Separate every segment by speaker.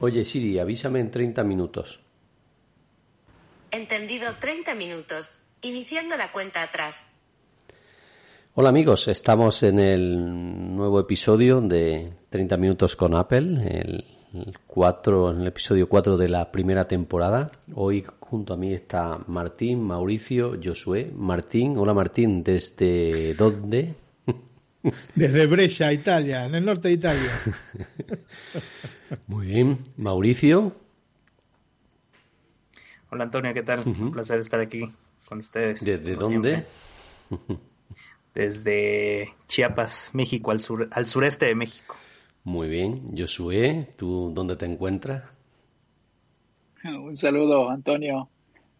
Speaker 1: Oye Siri, avísame en 30 minutos.
Speaker 2: Entendido 30 minutos. Iniciando la cuenta atrás.
Speaker 1: Hola amigos, estamos en el nuevo episodio de 30 minutos con Apple, el, 4, en el episodio 4 de la primera temporada. Hoy junto a mí está Martín, Mauricio, Josué. Martín, hola Martín, ¿desde dónde?
Speaker 3: Desde Brescia, Italia, en el norte de Italia.
Speaker 1: Muy bien. Mauricio.
Speaker 4: Hola Antonio, ¿qué tal? Un placer estar aquí con ustedes.
Speaker 1: ¿Desde dónde?
Speaker 4: Desde Chiapas, México, al, sur, al sureste de México.
Speaker 1: Muy bien. Josué, ¿tú dónde te encuentras?
Speaker 5: Un saludo, Antonio.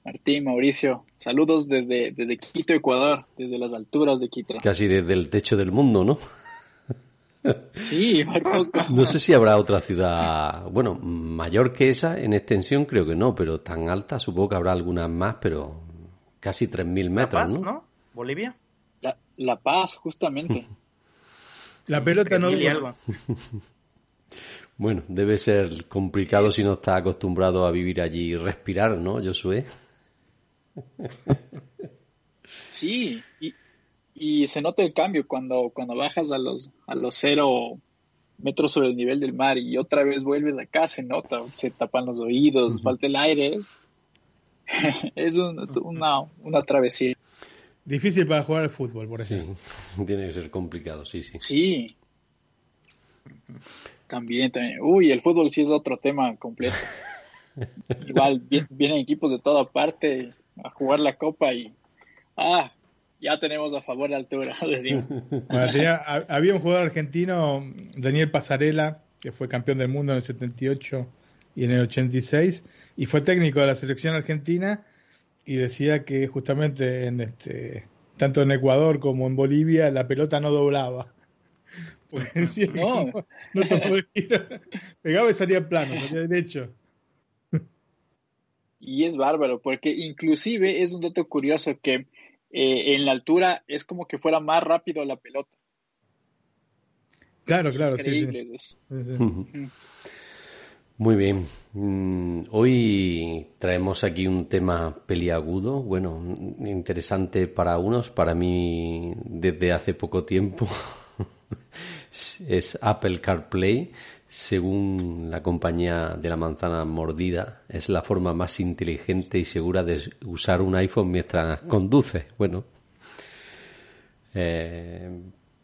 Speaker 5: Martín, Mauricio, saludos desde, desde Quito, Ecuador, desde las alturas de Quito.
Speaker 1: Casi desde el techo del mundo, ¿no?
Speaker 5: Sí, por poco.
Speaker 1: No sé si habrá otra ciudad, bueno, mayor que esa en extensión creo que no, pero tan alta supongo que habrá algunas más, pero casi 3.000 metros,
Speaker 4: ¿La Paz,
Speaker 1: ¿no?
Speaker 4: ¿Bolivia?
Speaker 5: La, la Paz, justamente.
Speaker 3: La pelota no...
Speaker 4: algo.
Speaker 1: Bueno, debe ser complicado si no está acostumbrado a vivir allí y respirar, ¿no, Josué?
Speaker 5: Sí, y, se nota el cambio cuando, cuando bajas a los, a los cero metros sobre el nivel del mar y otra vez vuelves acá, se nota, se tapan los oídos, falta el aire, es, una, una travesía.
Speaker 3: Difícil para jugar al fútbol, por ejemplo.
Speaker 1: tiene que ser complicado, sí, sí.
Speaker 5: Sí. También, también. Uy, el fútbol sí es otro tema completo. Igual vienen equipos de toda parte a jugar la copa y ah, ya tenemos a favor la altura.
Speaker 3: había un jugador argentino, Daniel Pasarela, que fue campeón del mundo en el 78 y en el 86, y fue técnico de la selección argentina y decía que justamente en este tanto en Ecuador como en Bolivia la pelota no doblaba. no, no, pegaba y salía plano, salía derecho.
Speaker 5: Y es bárbaro, porque inclusive es un dato curioso que eh, en la altura es como que fuera más rápido la pelota.
Speaker 3: Claro, claro, sí,
Speaker 1: Muy bien. Mm, hoy traemos aquí un tema peliagudo, bueno, interesante para unos, para mí desde hace poco tiempo. es Apple CarPlay según la compañía de la manzana mordida, es la forma más inteligente y segura de usar un iPhone mientras conduce. Bueno, eh,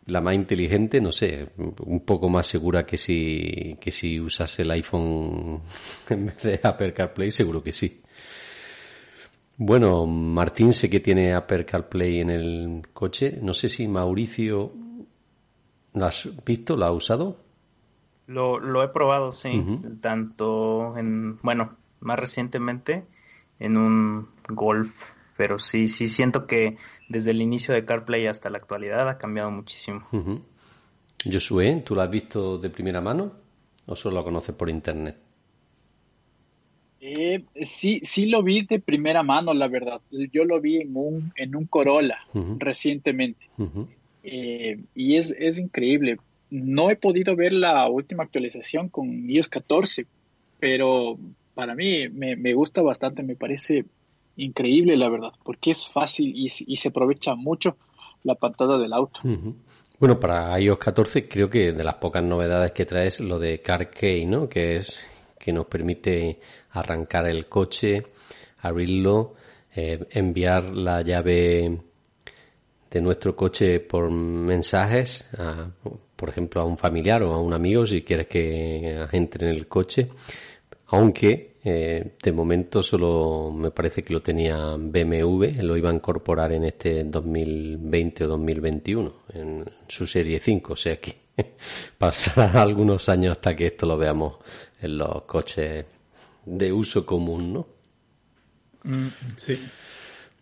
Speaker 1: la más inteligente, no sé, un poco más segura que si, que si usas el iPhone en vez de Apple CarPlay, seguro que sí. Bueno, Martín sé que tiene Apple CarPlay en el coche. No sé si Mauricio, ¿lo has visto? ¿Lo ha usado?
Speaker 4: Lo, lo he probado, sí. Tanto en, bueno, más recientemente en un Golf. Pero sí, sí siento que desde el inicio de CarPlay hasta la actualidad ha cambiado muchísimo.
Speaker 1: Josué, ¿tú lo has visto de primera mano o solo lo conoces por internet?
Speaker 5: Eh, sí, sí lo vi de primera mano, la verdad. Yo lo vi en un, en un Corolla recientemente. Eh, y es, es increíble no he podido ver la última actualización con iOS 14, pero para mí me, gusta bastante, me parece increíble la verdad, porque es fácil y, se aprovecha mucho la pantalla del auto.
Speaker 1: Bueno, para iOS 14 creo que de las pocas novedades que trae es lo de Car Key, ¿no? Que es que nos permite arrancar el coche, abrirlo, eh, enviar la llave de nuestro coche por mensajes a, por ejemplo, a un familiar o a un amigo si quieres que entre en el coche, aunque eh, de momento solo me parece que lo tenía BMW, lo iba a incorporar en este 2020 o 2021, en su serie 5, o sea que pasará algunos años hasta que esto lo veamos en los coches de uso común, ¿no?
Speaker 3: Mm, sí.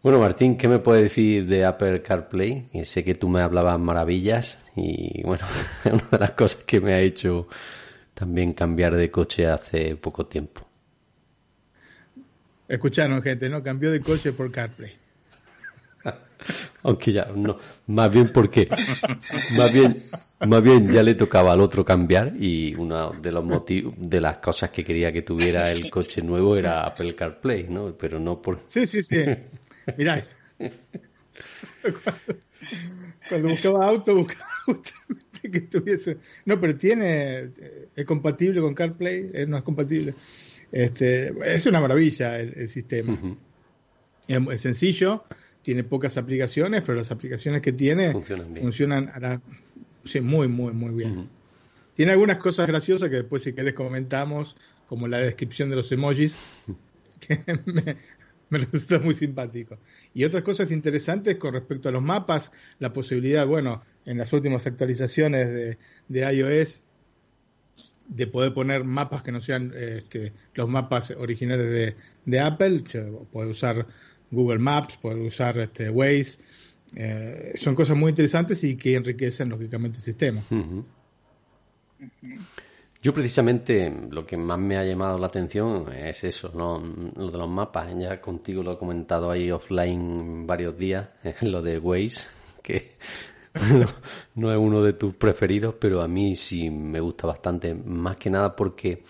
Speaker 1: Bueno, Martín, ¿qué me puedes decir de Apple CarPlay? Y sé que tú me hablabas maravillas y bueno, es una de las cosas que me ha hecho también cambiar de coche hace poco tiempo.
Speaker 3: Escucharon, gente, ¿no? Cambió de coche por CarPlay.
Speaker 1: Aunque ya, no, más bien porque, más bien, más bien ya le tocaba al otro cambiar y uno de los motivos, de las cosas que quería que tuviera el coche nuevo era Apple CarPlay, ¿no? Pero no por...
Speaker 3: Sí, sí, sí. Mirá. Cuando, buscaba auto, buscaba justamente que tuviese... No, pero tiene... Es compatible con CarPlay, eh, no es compatible. Este, es una maravilla el, sistema. es, sencillo, tiene pocas aplicaciones, pero las aplicaciones que tiene funcionan, a la, sí, muy, muy, muy bien. Tiene algunas cosas graciosas que después si querés comentamos, como la descripción de los emojis, que me, resulta muy simpático. Y otras cosas interesantes con respecto a los mapas, la posibilidad, bueno, en las últimas actualizaciones de, de iOS, de poder poner mapas que no sean este, los mapas originales de, de Apple, puede usar Google Maps, puede usar este, Waze, eh, son cosas muy interesantes y que enriquecen lógicamente el sistema.
Speaker 1: Yo precisamente lo que más me ha llamado la atención es eso, ¿no? lo de los mapas. Ya contigo lo he comentado ahí offline varios días, lo de Waze, que no, es uno de tus preferidos, pero a mí sí me gusta bastante, más que nada porque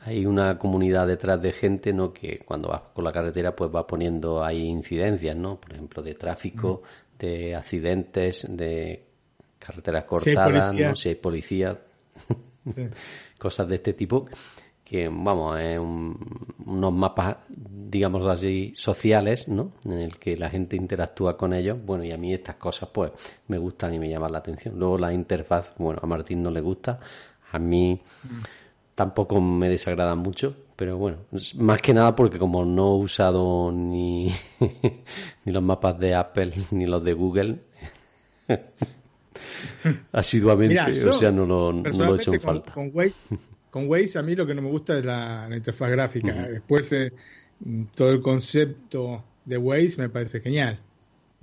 Speaker 1: hay una comunidad detrás de gente, ¿no? Que cuando vas con la carretera, pues va poniendo ahí incidencias, ¿no? Por ejemplo, de tráfico, de accidentes, de carreteras cortadas, ¿no? Si hay policía, cosas de este tipo que vamos, es unos mapas, digamos así, sociales, ¿no? En el que la gente interactúa con ellos. Bueno, y a mí estas cosas, pues, me gustan y me llaman la atención. Luego la interfaz, bueno, a Martín no le gusta, a mí tampoco me desagrada mucho, pero bueno, más que nada porque como no he usado ni, ni los mapas de Apple ni los de Google, asiduamente, o sea, no lo, no lo he hecho en falta.
Speaker 3: Con con Waze a mí lo que no me gusta es la, interfaz gráfica. Después eh, todo el concepto de Waze me parece genial.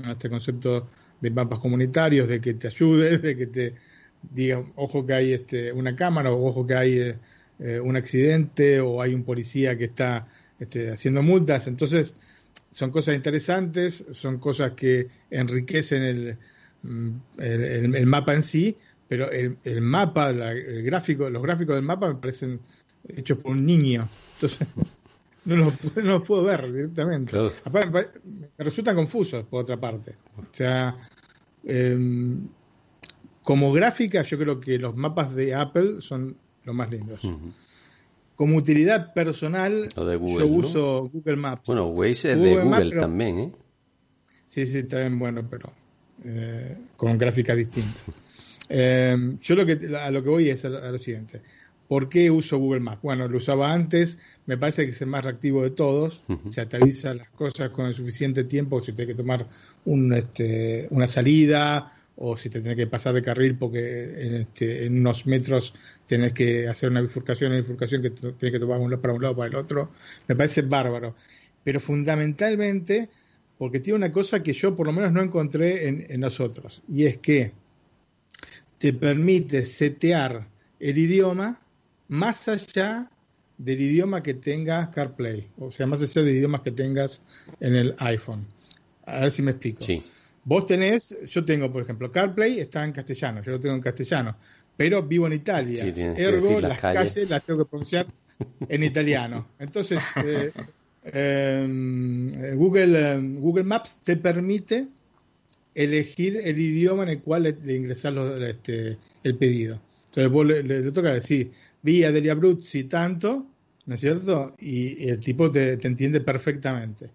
Speaker 3: Este concepto de mapas comunitarios, de que te ayudes, de que te diga, ojo que hay este, una cámara o ojo que hay eh, un accidente o hay un policía que está este, haciendo multas. Entonces, son cosas interesantes, son cosas que enriquecen el, mm, el mapa en sí, pero el, el mapa, el gráfico, los gráficos del mapa me parecen hechos por un niño. Entonces, no los, no puedo ver directamente. me resultan confusos, por otra parte. O sea, em, como gráfica, yo creo que los mapas de Apple son los más lindos. Como utilidad personal, yo uso Google Maps.
Speaker 1: Bueno, Waze es de Google también, ¿eh?
Speaker 3: Sí, sí, también bueno, pero eh, con gráficas distintas. Eh, yo lo que, a lo que voy es a, lo siguiente. ¿Por qué uso Google Maps? Bueno, lo usaba antes, me parece que es el más reactivo de todos, se actualiza las cosas con el suficiente tiempo, si tienes que tomar un, este, una salida o si te tienes que pasar de carril porque en, este, en unos metros tienes que hacer una bifurcación, una bifurcación que tienes que tomar para un lado para el otro, me parece bárbaro. Pero fundamentalmente porque tiene una cosa que yo por lo menos no encontré en, en nosotros, y es que te permite setear el idioma más allá del idioma que tengas CarPlay, o sea, más allá del idioma que tengas en el iPhone. A ver si me explico.
Speaker 1: Sí.
Speaker 3: Vos tenés, yo tengo, por ejemplo, CarPlay está en castellano, yo lo tengo en castellano, pero vivo en Italia. Ergo, las, calles. las tengo que pronunciar en italiano. Entonces, eh, em, Google, em, Google Maps te permite elegir el idioma en el cual le, ingresar este, el pedido. Entonces vos le, toca decir, vi a Delia Bruzzi tanto, ¿no es cierto? Y, el tipo te, entiende perfectamente.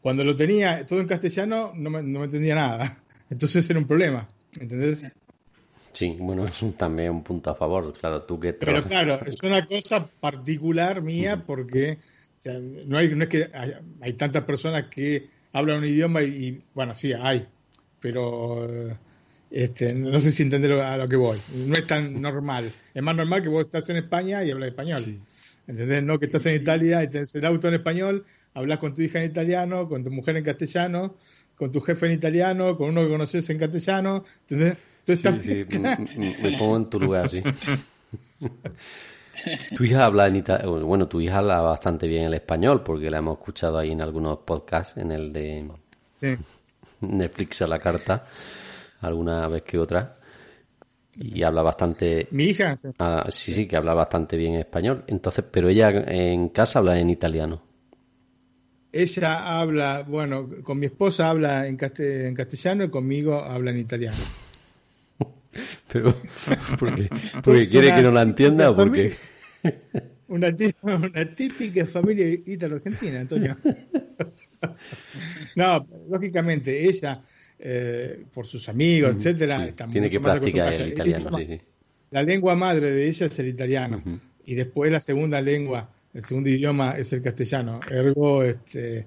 Speaker 3: Cuando lo tenía todo en castellano, no me, no me entendía nada. Entonces era un problema, ¿entendés?
Speaker 1: Sí, bueno, es un, también un punto a favor, claro, tú que
Speaker 3: Pero claro, es una cosa particular mía porque no, hay, no es que hay, tantas personas que hablan un idioma y, bueno, sí, hay, pero Este, no sé si entender a lo que voy. No es tan normal. Es más normal que vos estás en España y hablas español. ¿Entendés? No que estás en Italia y tenés el auto en español, hablas con tu hija en italiano, con tu mujer en castellano, con tu jefe en italiano, con uno que conoces en castellano. ¿Entendés?
Speaker 1: Entonces, sí, sí, me, pongo en tu lugar, sí. tu hija habla en italiano, bueno, tu hija habla bastante bien el español porque la hemos escuchado ahí en algunos podcasts, en el de Netflix a la carta alguna vez que otra. Y habla bastante.
Speaker 3: Mi hija.
Speaker 1: Ah, sí, sí, que habla bastante bien español. Entonces, pero ella en casa habla en italiano.
Speaker 3: Ella habla, bueno, con mi esposa habla en, en castellano y conmigo habla en italiano.
Speaker 1: Pero, porque, porque quiere que no la entienda o porque.
Speaker 3: Una, una típica familia italo-argentina, Antonio. no, lógicamente, ella eh, por sus amigos, etcétera.
Speaker 1: Tiene que practicar el italiano.
Speaker 3: La lengua madre de ella es el italiano y después la segunda lengua, el segundo idioma es el castellano. Ergo, este, eh,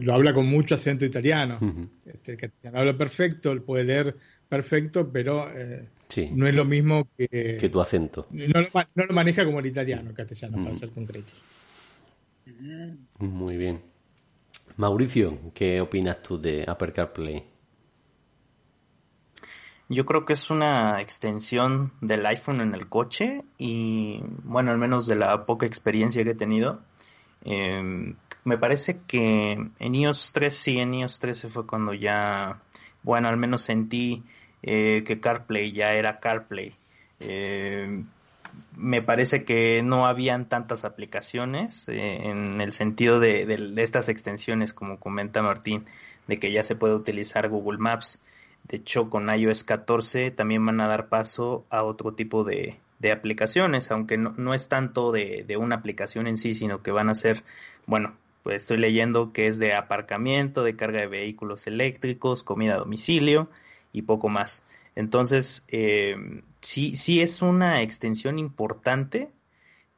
Speaker 3: lo habla con mucho acento italiano. este, el castellano habla perfecto, puede leer perfecto, pero eh, no es lo mismo que,
Speaker 1: que tu acento.
Speaker 3: No lo, maneja como el italiano, el castellano, para ser concreto.
Speaker 1: Muy bien. Mauricio, ¿qué opinas tú de Upper CarPlay?
Speaker 4: Yo creo que es una extensión del iPhone en el coche y, bueno, al menos de la poca experiencia que he tenido, em, me parece que en iOS 3, sí, en iOS 13 fue cuando ya, bueno, al menos sentí eh, que CarPlay ya era CarPlay. Em, me parece que no habían tantas aplicaciones eh, en el sentido de, estas extensiones, como comenta Martín, de que ya se puede utilizar Google Maps. De hecho, con iOS 14 también van a dar paso a otro tipo de, aplicaciones, aunque no, es tanto de, una aplicación en sí, sino que van a ser, bueno, pues estoy leyendo que es de aparcamiento, de carga de vehículos eléctricos, comida a domicilio y poco más. Entonces, eh, sí, sí es una extensión importante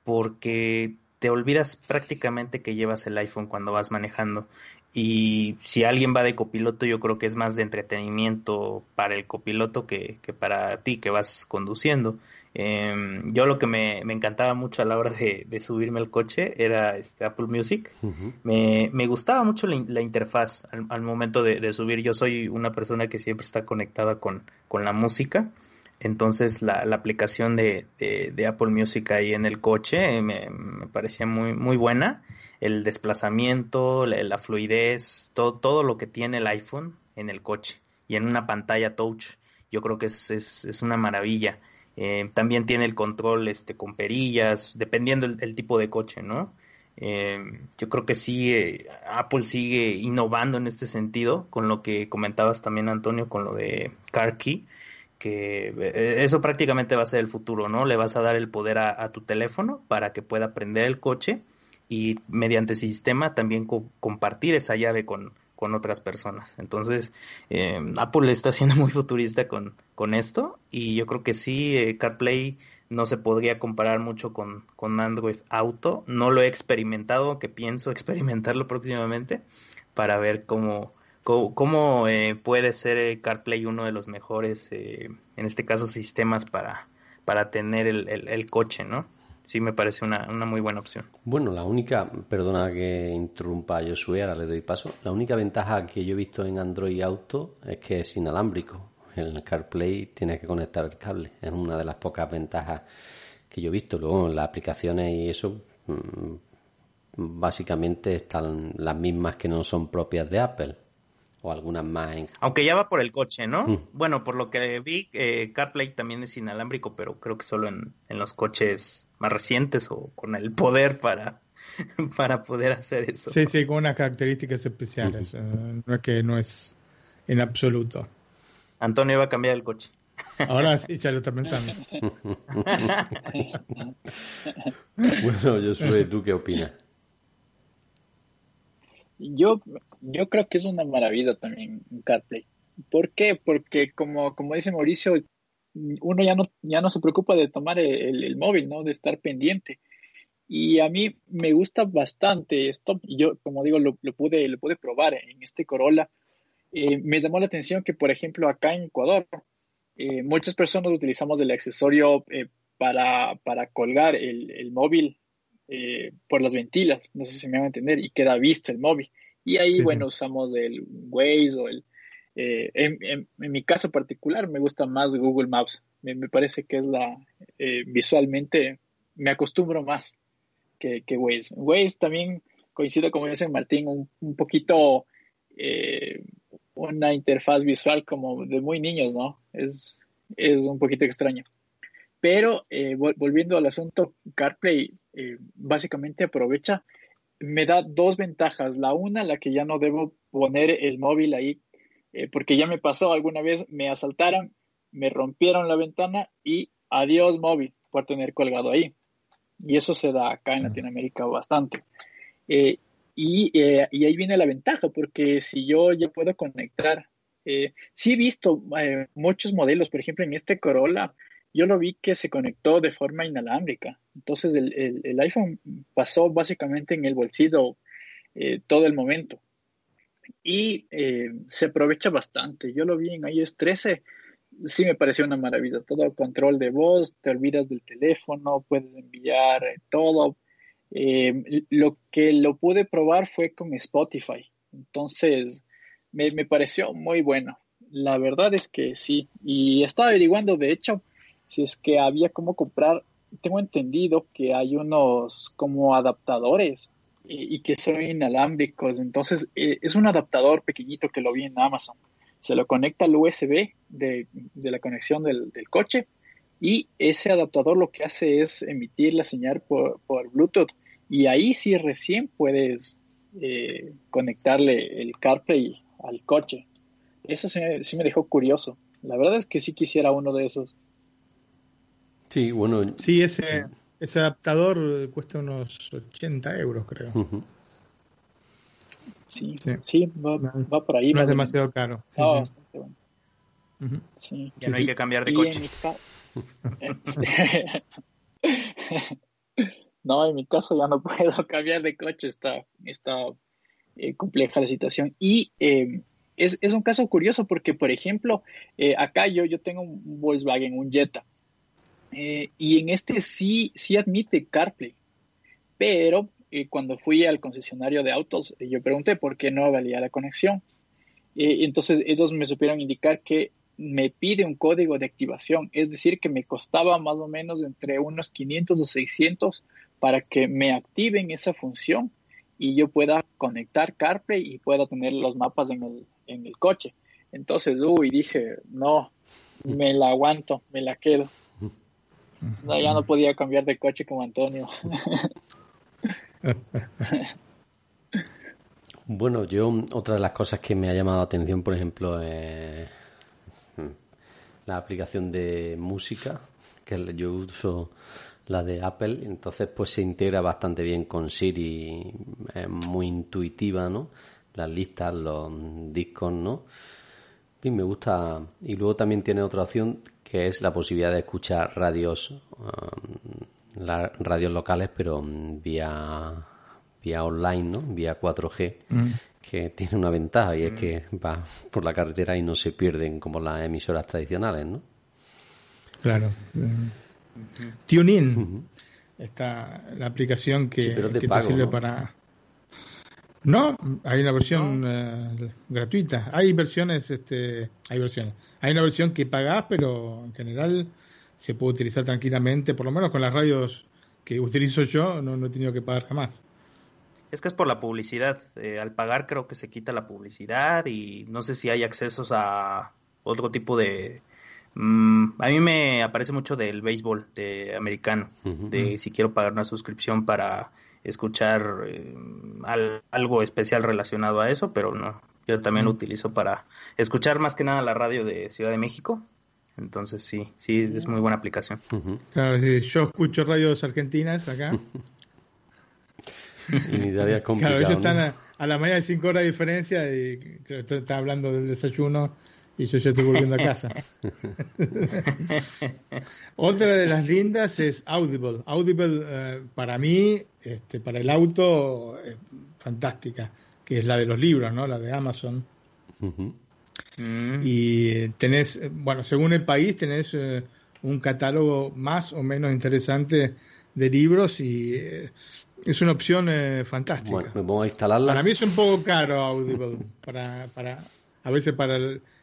Speaker 4: porque te olvidas prácticamente que llevas el iPhone cuando vas manejando y si alguien va de copiloto, yo creo que es más de entretenimiento para el copiloto que, que para ti que vas conduciendo. Em, yo lo que me, me, encantaba mucho a la hora de, subirme al coche era este Apple Music. me, me, gustaba mucho la, interfaz al, momento de, subir. Yo soy una persona que siempre está conectada con, con la música. Entonces la, aplicación de, Apple Music ahí en el coche me, me parecía muy, muy buena el desplazamiento, la, fluidez, todo, todo lo que tiene el iPhone en el coche y en una pantalla touch. Yo creo que es, es, una maravilla. Eh, también tiene el control este, con perillas, dependiendo el, tipo de coche, ¿no? Eh, yo creo que sí, eh, Apple sigue innovando en este sentido, con lo que comentabas también, Antonio, con lo de Car Key, que eso prácticamente va a ser el futuro, ¿no? Le vas a dar el poder a, tu teléfono para que pueda prender el coche y mediante sistema también compartir esa llave con, con otras personas. Entonces, eh, Apple está siendo muy futurista con, con esto y yo creo que sí, eh, CarPlay no se podría comparar mucho con, con Android Auto. No lo he experimentado, que pienso experimentarlo próximamente para ver cómo, cómo, eh, puede ser CarPlay uno de los mejores, en este caso, sistemas para, para tener el, el coche, ¿no? sí me parece una, una, muy buena opción.
Speaker 1: Bueno, la única, perdona que interrumpa a Josué, ahora le doy paso, la única ventaja que yo he visto en Android Auto es que es inalámbrico. En CarPlay tienes que conectar el cable, es una de las pocas ventajas que yo he visto. Luego las aplicaciones y eso mm, básicamente están las mismas que no son propias de Apple o algunas más.
Speaker 4: Aunque ya va por el coche, ¿no? Mm. Bueno, por lo que vi, eh, CarPlay también es inalámbrico, pero creo que solo en, en los coches más recientes o con el poder para, para poder hacer eso.
Speaker 3: Sí, sí, con unas características especiales. Eh, no es que no es en absoluto.
Speaker 4: Antonio va a cambiar el coche.
Speaker 3: Ahora sí, ya lo está pensando.
Speaker 1: bueno, Josué, ¿tú qué opinas?
Speaker 5: Yo, yo creo que es una maravilla también CarPlay. ¿Por qué? Porque como, como dice Mauricio, uno ya no, ya no se preocupa de tomar el, móvil, ¿no? De estar pendiente. Y a mí me gusta bastante esto. Yo, como digo, lo, pude, lo pude probar en este Corolla. Eh, me llamó la atención que, por ejemplo, acá en Ecuador, eh, muchas personas utilizamos el accesorio eh, para, para, colgar el, el móvil eh, por las ventilas, no sé si me van a entender, y queda visto el móvil. Y ahí, bueno, usamos el Waze o el... En, en, mi caso particular me gusta más Google Maps. Me, me parece que es la... visualmente me acostumbro más que, que Waze. Waze también coincido, como dice Martín, un, un poquito una interfaz visual como de muy niños, ¿no? Es, es un poquito extraño. Pero eh, volviendo al asunto, CarPlay eh, básicamente aprovecha, me da dos ventajas. La una, la que ya no debo poner el móvil ahí, eh, porque ya me pasó alguna vez, me asaltaron, me rompieron la ventana y adiós móvil por tener colgado ahí. Y eso se da acá en Latinoamérica bastante. Y, y, ahí viene la ventaja, porque si yo ya puedo conectar eh, sí he visto eh, muchos modelos, por ejemplo, en este Corolla, yo lo vi que se conectó de forma inalámbrica. Entonces el, iPhone pasó básicamente en el bolsillo eh, todo el momento. Y se aprovecha bastante. Yo lo vi en iOS 13. Sí me pareció una maravilla. Todo control de voz, te olvidas del teléfono, puedes enviar todo. lo que lo pude probar fue con Spotify. Entonces, me, me pareció muy bueno. La verdad es que sí. Y estaba averiguando, de hecho, si es que había cómo comprar. Tengo entendido que hay unos como adaptadores y, que son inalámbricos. Entonces, eh, es un adaptador pequeñito que lo vi en Amazon. Se lo conecta al USB de, de la conexión del, del, coche y ese adaptador lo que hace es emitir la señal por, por Bluetooth. Y ahí sí recién puedes eh, conectarle el CarPlay al coche. Eso sí, me dejó curioso. La verdad es que sí quisiera uno de esos.
Speaker 1: Sí, bueno.
Speaker 3: Sí, ese, ese adaptador cuesta unos 80 euros, creo.
Speaker 5: sí, sí, va, por ahí.
Speaker 3: No es demasiado caro.
Speaker 5: Sí, bastante bueno.
Speaker 4: Ya no hay que cambiar de coche.
Speaker 5: no, en mi caso ya no puedo cambiar de coche. Está, está eh, compleja la situación. Y eh, es, es, un caso curioso porque, por ejemplo, eh, acá yo, yo tengo un Volkswagen, un Jetta, y en este sí, sí admite CarPlay, pero cuando fui al concesionario de autos, yo pregunté por qué no valía la conexión. entonces ellos me supieron indicar que me pide un código de activación, es decir, que me costaba más o menos entre unos 500 o 600 para que me activen esa función y yo pueda conectar CarPlay y pueda tener los mapas en el, en el coche. Entonces, uy, dije, no, me la aguanto, me la quedo. No, ya no podía cambiar de coche como Antonio.
Speaker 1: bueno, yo, otra de las cosas que me ha llamado la atención, por ejemplo, es la aplicación de música, que yo uso la de Apple, entonces pues se integra bastante bien con Siri, es muy intuitiva, ¿no? Las listas, los discos, ¿no? Y me gusta. Y luego también tiene otra opción que es la posibilidad de escuchar radios, um, radios locales, pero vía vía online, ¿no? Vía 4G, mm. que tiene una ventaja y es que va por la carretera y no se pierden como las emisoras tradicionales, ¿no?
Speaker 3: Claro. TuneIn. Está la aplicación que, te sirve para. No, hay una versión eh, gratuita. Hay versiones, este, hay versiones. Hay una versión que pagás, pero en general se puede utilizar tranquilamente, por lo menos con las radios que utilizo yo, no, he tenido que pagar jamás.
Speaker 4: Es que es por la publicidad. Eh, al pagar creo que se quita la publicidad y no sé si hay accesos a otro tipo de, Mm, a mí me aparece mucho del béisbol de americano, de si quiero pagar una suscripción para escuchar eh, algo especial relacionado a eso, pero no. Yo también lo utilizo para escuchar más que nada la radio de Ciudad de México. Entonces sí, sí, es muy buena aplicación.
Speaker 3: Claro, yo escucho radios argentinas acá.
Speaker 1: y claro,
Speaker 3: ellos están a, la mañana de 5 horas de diferencia y creo que está hablando del desayuno y yo ya estoy volviendo a casa. Otra de las lindas es Audible. Audible eh, para mí, este, para el auto, es fantástica, que es la de los libros, ¿no? La de Amazon. Mm. Y tenés, bueno, según el país, tenés eh, un catálogo más o menos interesante de libros y eh, es una opción eh, fantástica.
Speaker 1: Bueno, me voy a instalarla.
Speaker 3: Para mí es un poco caro Audible, para, para, a veces para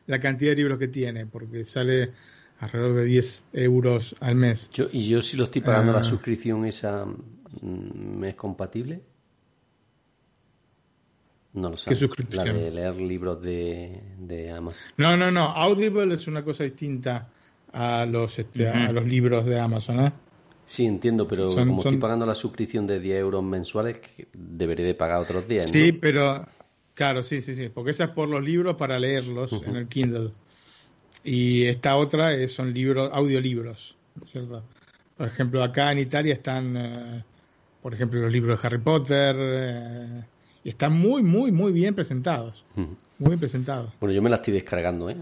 Speaker 3: la cantidad de libros que tiene, porque sale alrededor de 10 euros al mes.
Speaker 1: Yo, ¿Y yo si lo estoy pagando la ah. suscripción esa mm, me es compatible? No lo sé. La de leer libros de, de, Amazon.
Speaker 3: No, no, no. Audible es una cosa distinta a los, este, a los libros de Amazon, ¿eh?
Speaker 1: Sí, entiendo, pero como estoy pagando la suscripción de 10 euros mensuales, deberé de pagar otros 10.
Speaker 3: Sí, pero claro, sí, sí, sí, porque esa es por los libros para leerlos en el Kindle. Y esta otra es, son libros, audiolibros, ¿cierto? Por ejemplo, acá en Italia están, eh, por ejemplo, los libros de Harry Potter, eh, y están muy, muy, muy bien presentados. Muy bien presentados.
Speaker 1: Bueno, yo me la estoy descargando, ¿eh?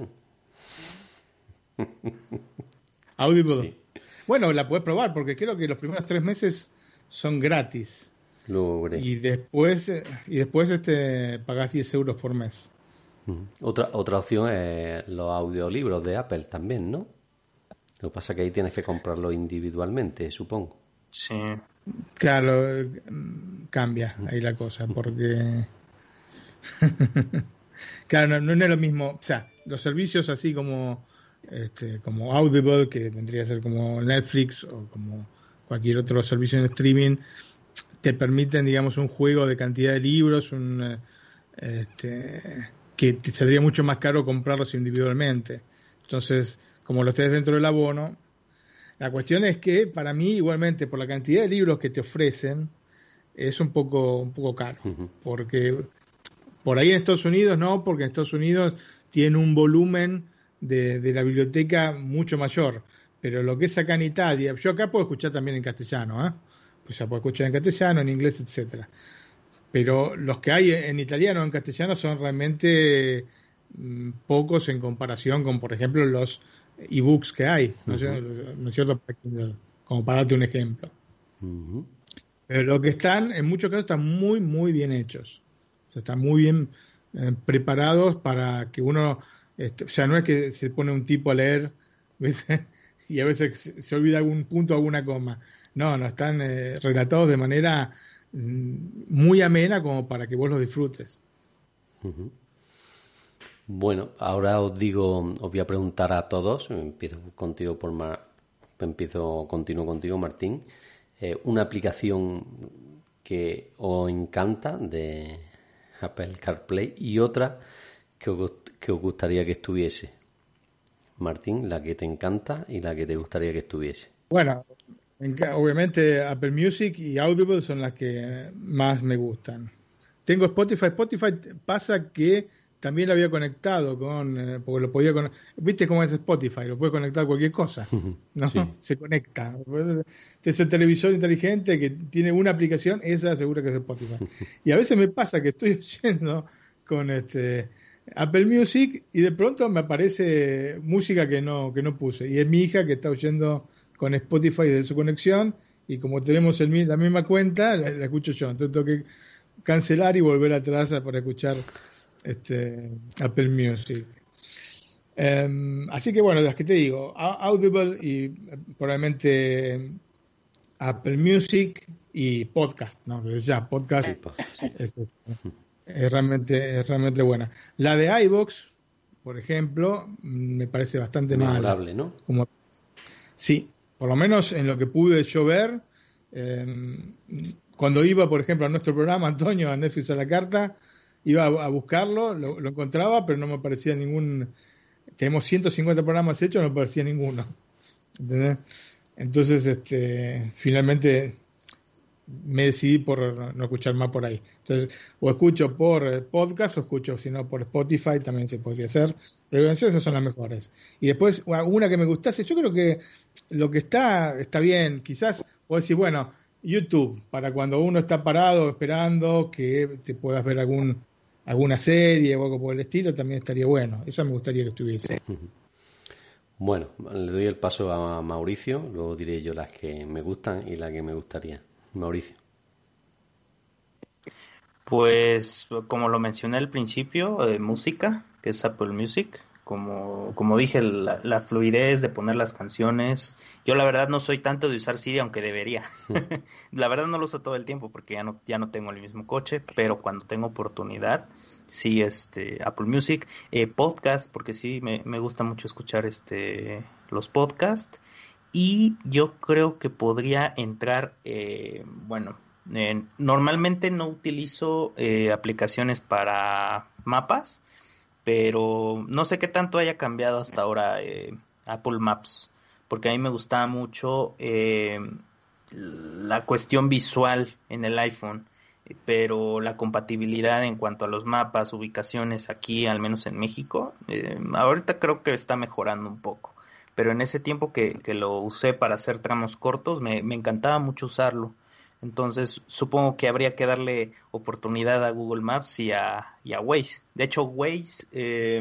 Speaker 3: Audible. Sí. Bueno, la puedes probar porque creo que los primeros tres meses son gratis. Y después, y después este, pagas 10 euros por mes.
Speaker 1: Otra, otra opción es los audiolibros de Apple también, ¿no? Lo que pasa es que ahí tienes que comprarlo individualmente, supongo.
Speaker 4: Sí.
Speaker 3: Claro, cambia ahí la cosa, porque. claro, no, no, es lo mismo. O sea, los servicios así como este, como Audible, que vendría a ser como Netflix o como cualquier otro servicio en streaming, te permiten, digamos, un juego de cantidad de libros, un, eh, este, que te saldría mucho más caro comprarlos individualmente. Entonces, como los tenés dentro del abono, la cuestión es que para mí, igualmente, por la cantidad de libros que te ofrecen, es un poco, un poco caro. Porque por ahí en Estados Unidos no, porque en Estados Unidos tiene un volumen de, la biblioteca mucho mayor. Pero lo que es acá en Italia, yo acá puedo escuchar también en castellano, ¿eh? Pues ya puedo escuchar en castellano, en inglés, etcétera. Pero los que hay en italiano o en castellano son realmente mm, pocos en comparación con, por ejemplo, los ebooks que hay, ¿no, es cierto? Como para darte un ejemplo. Pero lo que están, en muchos casos, están muy, muy bien hechos. O están muy bien eh, preparados para que uno este, o sea, no es que se pone un tipo a leer y a veces se olvida algún punto o alguna coma. No, no, están eh, relatados de manera mm, muy amena como para que vos los disfrutes.
Speaker 1: Bueno, ahora os digo, os voy a preguntar a todos, empiezo contigo por empiezo continuo contigo, Martín, eh, una aplicación que os encanta de Apple CarPlay y otra que os, que os gustaría que estuviese? Martín, la que te encanta y la que te gustaría que estuviese.
Speaker 3: Bueno, obviamente Apple Music y Audible son las que más me gustan. Tengo Spotify. Spotify pasa que también lo había conectado con, eh, porque lo podía con, viste cómo es Spotify, lo puede conectar a cualquier cosa, ¿no? Se conecta. Ese televisor inteligente que tiene una aplicación, esa asegura que es Spotify. Y a veces me pasa que estoy oyendo con este Apple Music y de pronto me aparece música que no, que no puse. Y es mi hija que está oyendo con Spotify de su conexión y como tenemos el, la misma cuenta, la, escucho yo. Entonces tengo que cancelar y volver atrás para escuchar este, Apple Music. Em, así que bueno, las que te digo, Audible y eh, probablemente Apple Music y podcast, ¿no? ya, podcast. Es realmente, es realmente buena. La de iBox, por ejemplo, me parece bastante
Speaker 1: Memorable, ¿no?
Speaker 3: Como, sí, por lo menos en lo que pude yo ver, em, cuando iba, por ejemplo, a nuestro programa, Antonio, a Netflix a la carta, iba a, buscarlo, lo, encontraba, pero no me parecía ningún... Tenemos 150 programas hechos, no me parecía ninguno. Entonces, este, finalmente me decidí por no escuchar más por ahí. Entonces, o escucho por eh, podcast o escucho, si no, por Spotify también se podría hacer. Pero esas son las mejores. Y después, una que me gustase, yo creo que lo que está, está bien. Quizás, o decir, bueno, YouTube, para cuando uno está parado esperando que te puedas ver algún alguna serie o algo por el estilo, también estaría bueno. Eso me gustaría que estuviese.
Speaker 1: Bueno, le doy el paso a Mauricio, luego diré yo las que me gustan y las que me gustaría. Mauricio.
Speaker 4: Pues como lo mencioné al principio, de música, que es Apple Music. Como, como dije, la, fluidez de poner las canciones. Yo la verdad no soy tanto de usar Siri, aunque debería. la verdad no lo uso todo el tiempo porque ya no, ya no tengo el mismo coche, pero cuando tengo oportunidad, sí, este, Apple Music, eh, podcast, porque sí, me, me gusta mucho escuchar este, los podcasts. Y yo creo que podría entrar, eh, bueno, normalmente no utilizo eh, aplicaciones para mapas, pero no sé qué tanto haya cambiado hasta ahora eh, Apple Maps, porque a mí me gustaba mucho eh, la cuestión visual en el iPhone, pero la compatibilidad en cuanto a los mapas, ubicaciones aquí, al menos en México, ahorita creo que está mejorando un poco. Pero en ese tiempo que, lo usé para hacer tramos cortos, me encantaba mucho usarlo entonces, supongo que habría que darle oportunidad a Google Maps y a, y a Waze. De hecho, Waze, eh,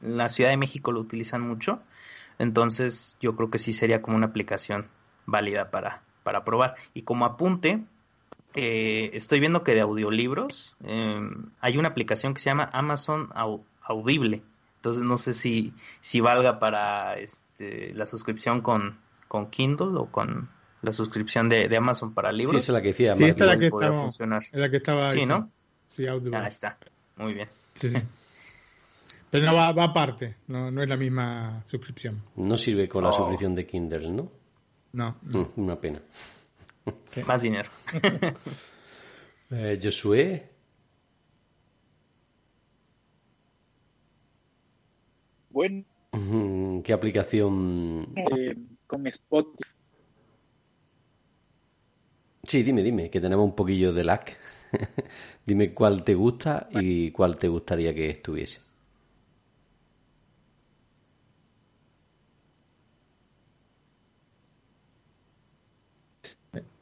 Speaker 4: en la Ciudad de México lo utilizan mucho. Entonces, yo creo que sí sería como una aplicación válida para, para probar. Y como apunte, eh, estoy viendo que de audiolibros eh, hay una aplicación que se llama Amazon Audible. Entonces, no sé si, si valga para este, la suscripción con, con Kindle o con la suscripción de, Amazon para libros.
Speaker 1: Sí, es la que decía.
Speaker 3: Sí, esta es la que, estaba, funcionar. Es la que estaba.
Speaker 4: Sí, ¿no?
Speaker 3: Sí, Audible.
Speaker 4: Ah, está. Muy bien.
Speaker 3: Sí, sí. Pero no va, va aparte, no, no es la misma suscripción.
Speaker 1: No sirve con la oh. suscripción de Kindle, ¿no?
Speaker 3: No.
Speaker 1: Mm, una pena.
Speaker 4: Más dinero.
Speaker 1: eh, Josué.
Speaker 5: Bueno.
Speaker 1: ¿Qué aplicación?
Speaker 5: Eh, con Spotify
Speaker 1: Sí, dime, dime, que tenemos un poquillo de lag. dime cuál te gusta y cuál te gustaría que estuviese.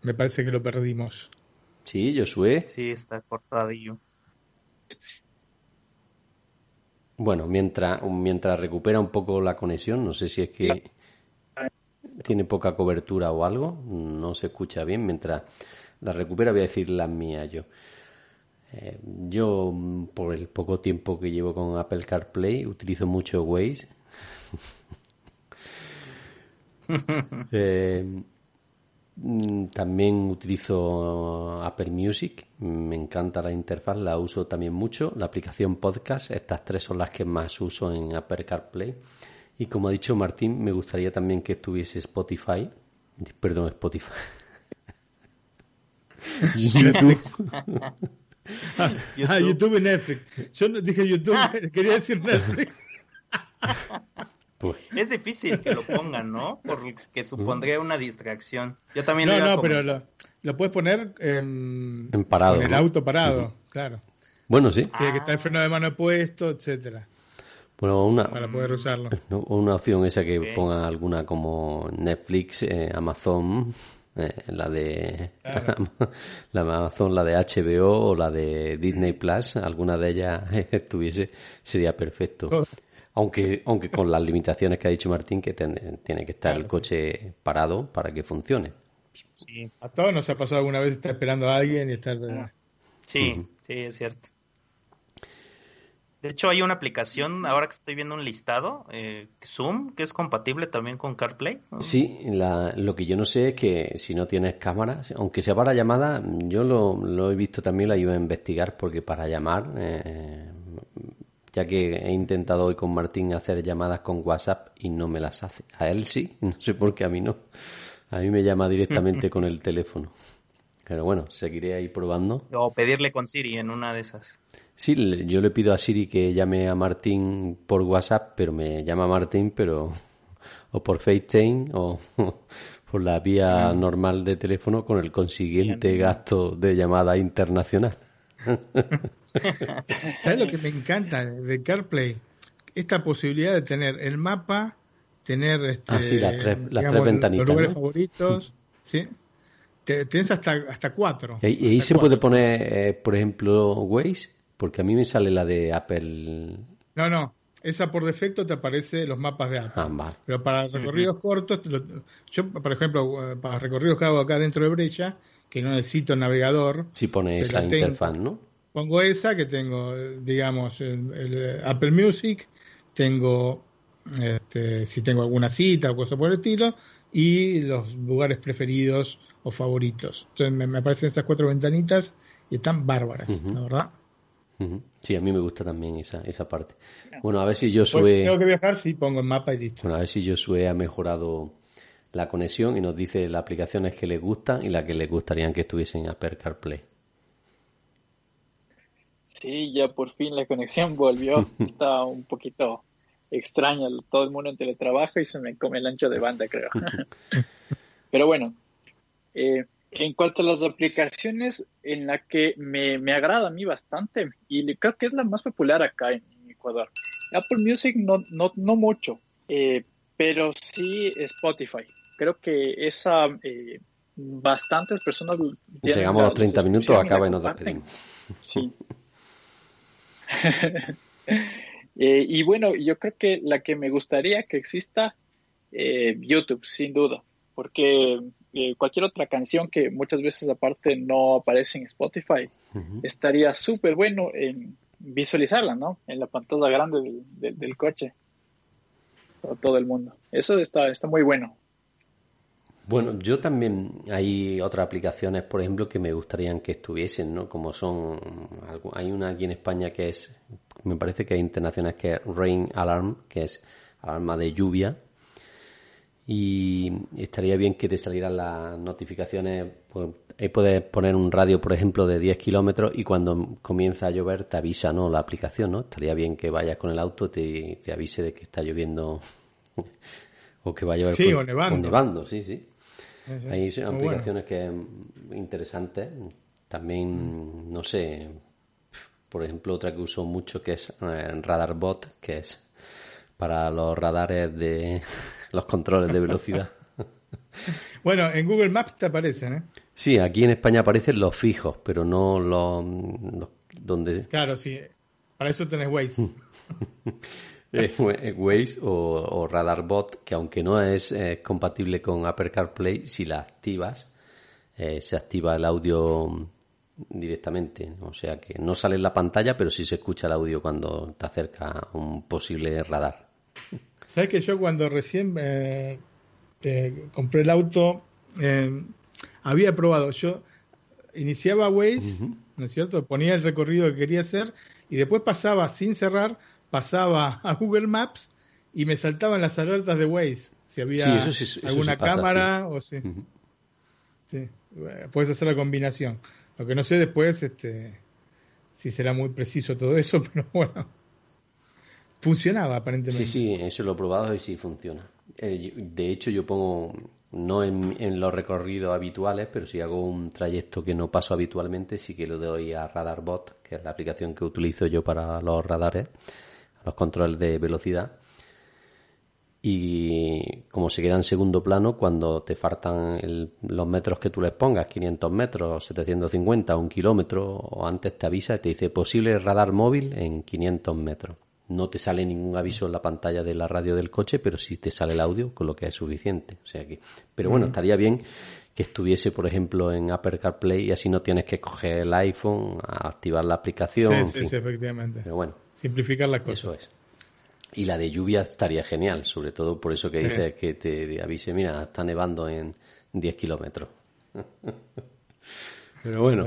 Speaker 3: Me parece que lo perdimos.
Speaker 1: Sí, Josué.
Speaker 4: Sí, está cortadillo.
Speaker 1: Bueno, mientras, mientras recupera un poco la conexión, no sé si es que tiene poca cobertura o algo, no se escucha bien. Mientras la recupera, voy a decir las mías yo. Eh, yo, por el poco tiempo que llevo con Apple CarPlay, utilizo mucho Waze. Eh, también utilizo Apple Music, me encanta la interfaz, la uso también mucho. La aplicación podcast, estas tres son las que más uso en Apple CarPlay. Y como ha dicho Martín, me gustaría también que estuviese Spotify. Perdón, Spotify.
Speaker 3: YouTube. ah, YouTube y Netflix. Yo no dije YouTube, quería decir Netflix.
Speaker 4: Pues. Es difícil que lo pongan, ¿no? Porque supondría una distracción. Yo también
Speaker 3: No, no, pero lo, lo, puedes poner en,
Speaker 1: en parado.
Speaker 3: En el auto parado, claro.
Speaker 1: Bueno, sí.
Speaker 3: Tiene que estar el freno de mano puesto, etcétera.
Speaker 1: Bueno, una,
Speaker 3: para poder usarlo.
Speaker 1: Una opción esa que ponga alguna como Netflix, eh, Amazon, eh, la de la Amazon, la de HBO o la de Disney Plus, alguna de ellas estuviese, sería perfecto. Aunque, aunque con las limitaciones que ha dicho Martín, que tiene que estar el coche parado para que funcione.
Speaker 3: Sí. A todos nos ha pasado alguna vez estar esperando a alguien y estar...
Speaker 4: Sí, sí, es cierto. De hecho, hay una aplicación, ahora que estoy viendo un listado, eh, Zoom, que es compatible también con CarPlay.
Speaker 1: Sí, lo que yo no sé es que si no tienes cámara, aunque sea para llamada, yo lo, he visto también, lo iba a investigar, porque para llamar, eh, ya que he intentado hoy con Martín hacer llamadas con WhatsApp y no me las hace. A él sí, no sé por qué a mí no. A mí me llama directamente con el teléfono. Pero bueno, seguiré ahí probando.
Speaker 4: O pedirle con Siri en una de esas.
Speaker 1: Sí, yo le pido a Siri que llame a Martín por WhatsApp, pero me llama Martín, pero o por FaceTime o por la vía normal de teléfono con el consiguiente gasto de llamada internacional.
Speaker 3: ¿Sabes lo que me encanta de CarPlay? Esta posibilidad de tener el mapa, tener este,
Speaker 1: ah, las tres, las tres ventanitas.
Speaker 3: Los lugares favoritos, ¿sí? Tienes hasta, hasta cuatro.
Speaker 1: ¿Y, ahí se puede poner, eh, por ejemplo, Waze? Porque a mí me sale la de Apple.
Speaker 3: No, no. Esa por defecto te aparece los mapas de Apple.
Speaker 1: Ah,
Speaker 3: Pero para recorridos cortos, yo, por ejemplo, para recorridos que hago acá dentro de Brecha, que no necesito navegador.
Speaker 1: Si pone esa interfaz, ¿no?
Speaker 3: pongo esa que tengo, digamos, el, Apple Music, tengo, este, si tengo alguna cita o cosa por el estilo, y los lugares preferidos o favoritos. Entonces me, aparecen estas cuatro ventanitas y están bárbaras, la verdad.
Speaker 1: Sí, a mí me gusta también esa, esa parte. Bueno, a ver si yo
Speaker 3: Pues si tengo que viajar, sí, pongo el mapa y listo.
Speaker 1: Bueno, a ver si Josué ha mejorado la conexión y nos dice las aplicaciones que le gustan y las que le gustarían que estuviesen en Apple CarPlay.
Speaker 5: Sí, ya por fin la conexión volvió. Está un poquito extraña. Todo el mundo en teletrabajo y se me come el ancho de banda, creo. Pero bueno, eh, en cuanto a las aplicaciones en la que me, me, agrada a mí bastante y creo que es la más popular acá en, Ecuador. Apple Music no, no, no mucho, eh, pero sí Spotify. Creo que esa eh, bastantes personas
Speaker 1: llegamos a los 30 minutos, acaba y nos despedimos.
Speaker 5: Sí. Eh, y bueno, yo creo que la que me gustaría que exista, eh, YouTube, sin duda, porque eh, cualquier otra canción que muchas veces aparte no aparece en Spotify, estaría súper bueno en visualizarla, ¿no? En la pantalla grande del, del, coche, para todo el mundo. Eso está, está muy bueno.
Speaker 1: Bueno, yo también hay otras aplicaciones, por ejemplo, que me gustarían que estuviesen, ¿no? Como son, hay una aquí en España que es, me parece que hay internacionales que es Rain Alarm, que es alarma de lluvia, y estaría bien que te salieran las notificaciones. Pues, ahí puedes poner un radio, por ejemplo, de 10 kilómetros y cuando comienza a llover te avisa, ¿no? La aplicación, ¿no? Estaría bien que vayas con el auto y te, avise de que está lloviendo o que va a llover
Speaker 3: sí, o nevando.
Speaker 1: nevando, sí, sí. Hay aplicaciones que interesantes. También, no sé, por ejemplo, otra que uso mucho que es eh, RadarBot, que es para los radares de los controles de velocidad.
Speaker 3: bueno, en Google Maps te aparecen, ¿eh?
Speaker 1: Sí, aquí en España aparecen los fijos, pero no los, donde.
Speaker 3: Claro, sí. Para eso tenés Waze.
Speaker 1: Waze o, RadarBot, que aunque no es eh, compatible con Apple CarPlay, si la activas, eh, se activa el audio directamente. O sea que no sale en la pantalla, pero sí se escucha el audio cuando te acerca a un posible radar.
Speaker 3: ¿Sabes que yo cuando recién eh, compré el auto, había probado, yo iniciaba Waze, ¿no es cierto? Ponía el recorrido que quería hacer y después pasaba sin cerrar pasaba a Google Maps y me saltaban las alertas de Waze. Si había alguna cámara o si. Sí, puedes hacer la combinación. Lo que no sé después, este, si será muy preciso todo eso, pero bueno. Funcionaba aparentemente.
Speaker 1: Sí, sí, eso lo he probado y sí funciona. Eh, de hecho, yo pongo, no en, en, los recorridos habituales, pero si hago un trayecto que no paso habitualmente, sí que lo doy a RadarBot, que es la aplicación que utilizo yo para los radares los controles de velocidad. Y como se queda en segundo plano, cuando te faltan los metros que tú les pongas, 500 metros, 750, un kilómetro, o antes te avisa y te dice posible radar móvil en 500 metros. No te sale ningún aviso en la pantalla de la radio del coche, pero sí te sale el audio, con lo que es suficiente. O sea que, pero bueno, estaría bien que estuviese, por ejemplo, en Apple CarPlay y así no tienes que coger el iPhone, a activar la aplicación.
Speaker 3: Sí, sí, efectivamente.
Speaker 1: Pero bueno,
Speaker 3: Simplificar la cosa.
Speaker 1: Eso es. Y la de lluvia estaría genial, sobre todo por eso que dice que te avise, mira, está nevando en 10 kilómetros. Pero bueno,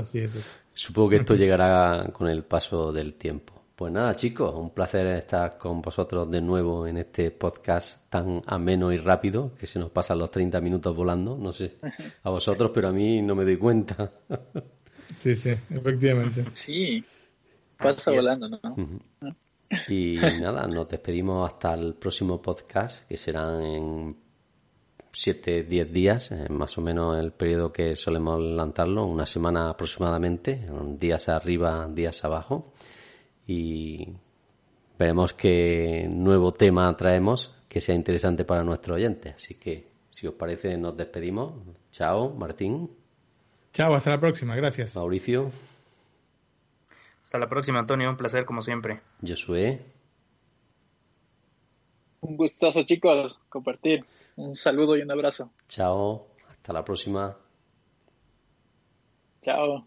Speaker 1: supongo que esto llegará con el paso del tiempo. Pues nada, chicos, un placer estar con vosotros de nuevo en este podcast tan ameno y rápido, que se nos pasan los 30 minutos volando. No sé a vosotros, pero a mí no me doy cuenta.
Speaker 3: Sí, sí, efectivamente.
Speaker 5: Sí, Pasa volando, ¿no?
Speaker 1: Y nada, nos despedimos hasta el próximo podcast, que serán en 7, 10 días, eh, más o menos el periodo que solemos lanzarlo, una semana aproximadamente, días arriba, días abajo. Y veremos qué nuevo tema traemos que sea interesante para nuestro oyente. Así que, si os parece, nos despedimos. Chao, Martín.
Speaker 3: Chao, hasta la próxima, gracias.
Speaker 1: Mauricio.
Speaker 4: Hasta la próxima, Antonio. Un placer, como siempre.
Speaker 1: Josué.
Speaker 5: Un gustazo, chicos, compartir. Un saludo y un abrazo.
Speaker 1: Chao. Hasta la próxima.
Speaker 5: Chao.